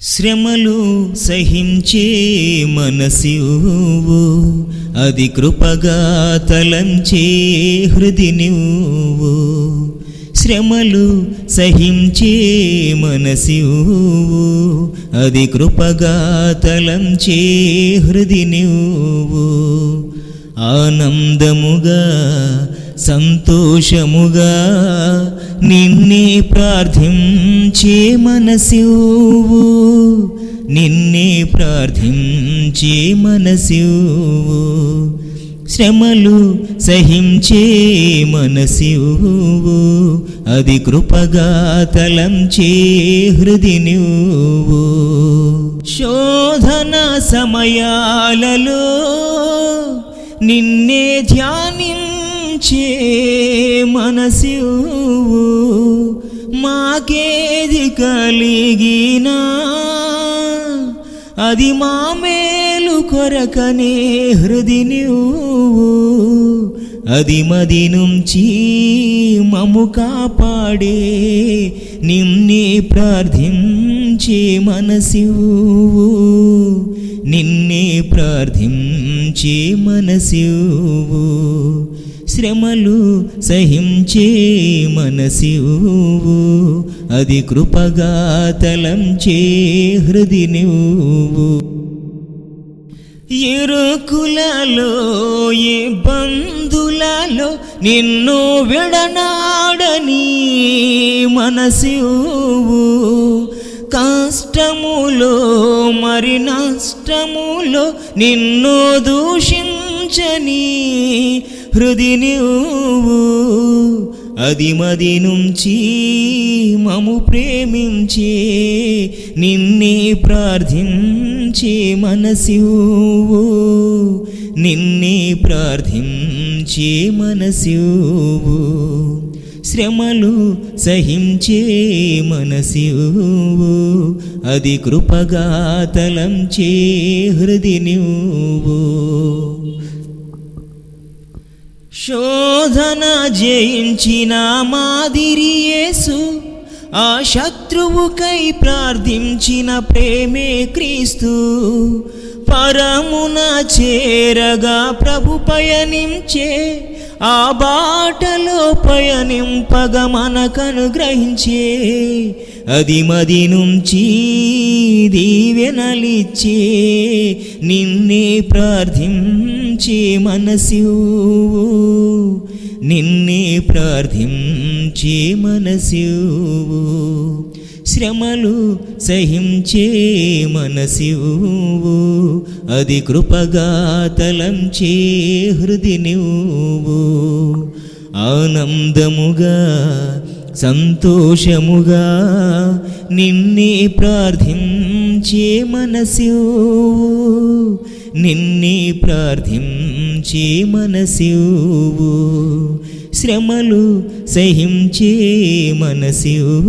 శ్రమలు సహించే మనసివు అది కృపగా తలంచే హృది నువ్వు శ్రమలు సహించే మనసివు అది కృపగా తలంచే హృది నువ్వు ఆనందముగా సంతోషముగా నిన్నే ప్రార్థించే మనసివు నిన్నే ప్రార్థించే మనసివు శ్రమలు సహించే మనసివు అది కృపగా తలంచే హృది నువ్వు శోధన సమయాలలో నిన్నే ధ్యానించే మనసివు మాకేది కలిగినా? అది మా మేలు కొరకనే హృది నువ్వు అది మది నుంచి మము కాపాడే నిన్నే ప్రార్థించే మనసివు నిన్నే ప్రార్థించే మనసివు శ్రమలు సహించే మనసివు అది కృపగా తలంచే హృది నువ్వు ఇరుకులలో ఇబ్బందులలో నిన్ను విడనాడని మనసివు కష్టములో మరి నష్టములో నిన్ను దూషించని హృది నువ్వు అది మది నుంచి మము ప్రేమించే నిన్నే ప్రార్థించే మనసివు నిన్నే ప్రార్థించే మనసివు శ్రమలు సహించే మనసివు అది కృపగా తలంచే హృది నువ్వు శోధన జయించిన మాదిరి యేసు ఆ శత్రువుకై ప్రార్థించిన ప్రేమే క్రీస్తు. పరమున చేరగా ప్రభు పయనించే ఆ బాటలో పయనింపగ మనకనుగ్రహించే అదిమది నుంచి దీవెనలిచ్చే నిన్నే ప్రార్థించే మనసివు. నిన్నే ప్రార్థించే మనసివు. శ్రమలు సహించే మనసివు. అది కృపగా తలంచే హృది నువ్వు ఆనందముగా సంతోషముగా నిన్నే ప్రార్థించే మనసు. నిన్నే ప్రార్థించే మనసు. శ్రమలు సహించే మనసు.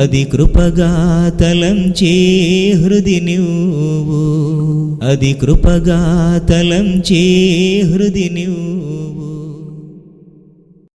అది కృపగా తలంచే హృది నువ్వు అది కృపగా తలంచే హృది నువ్వు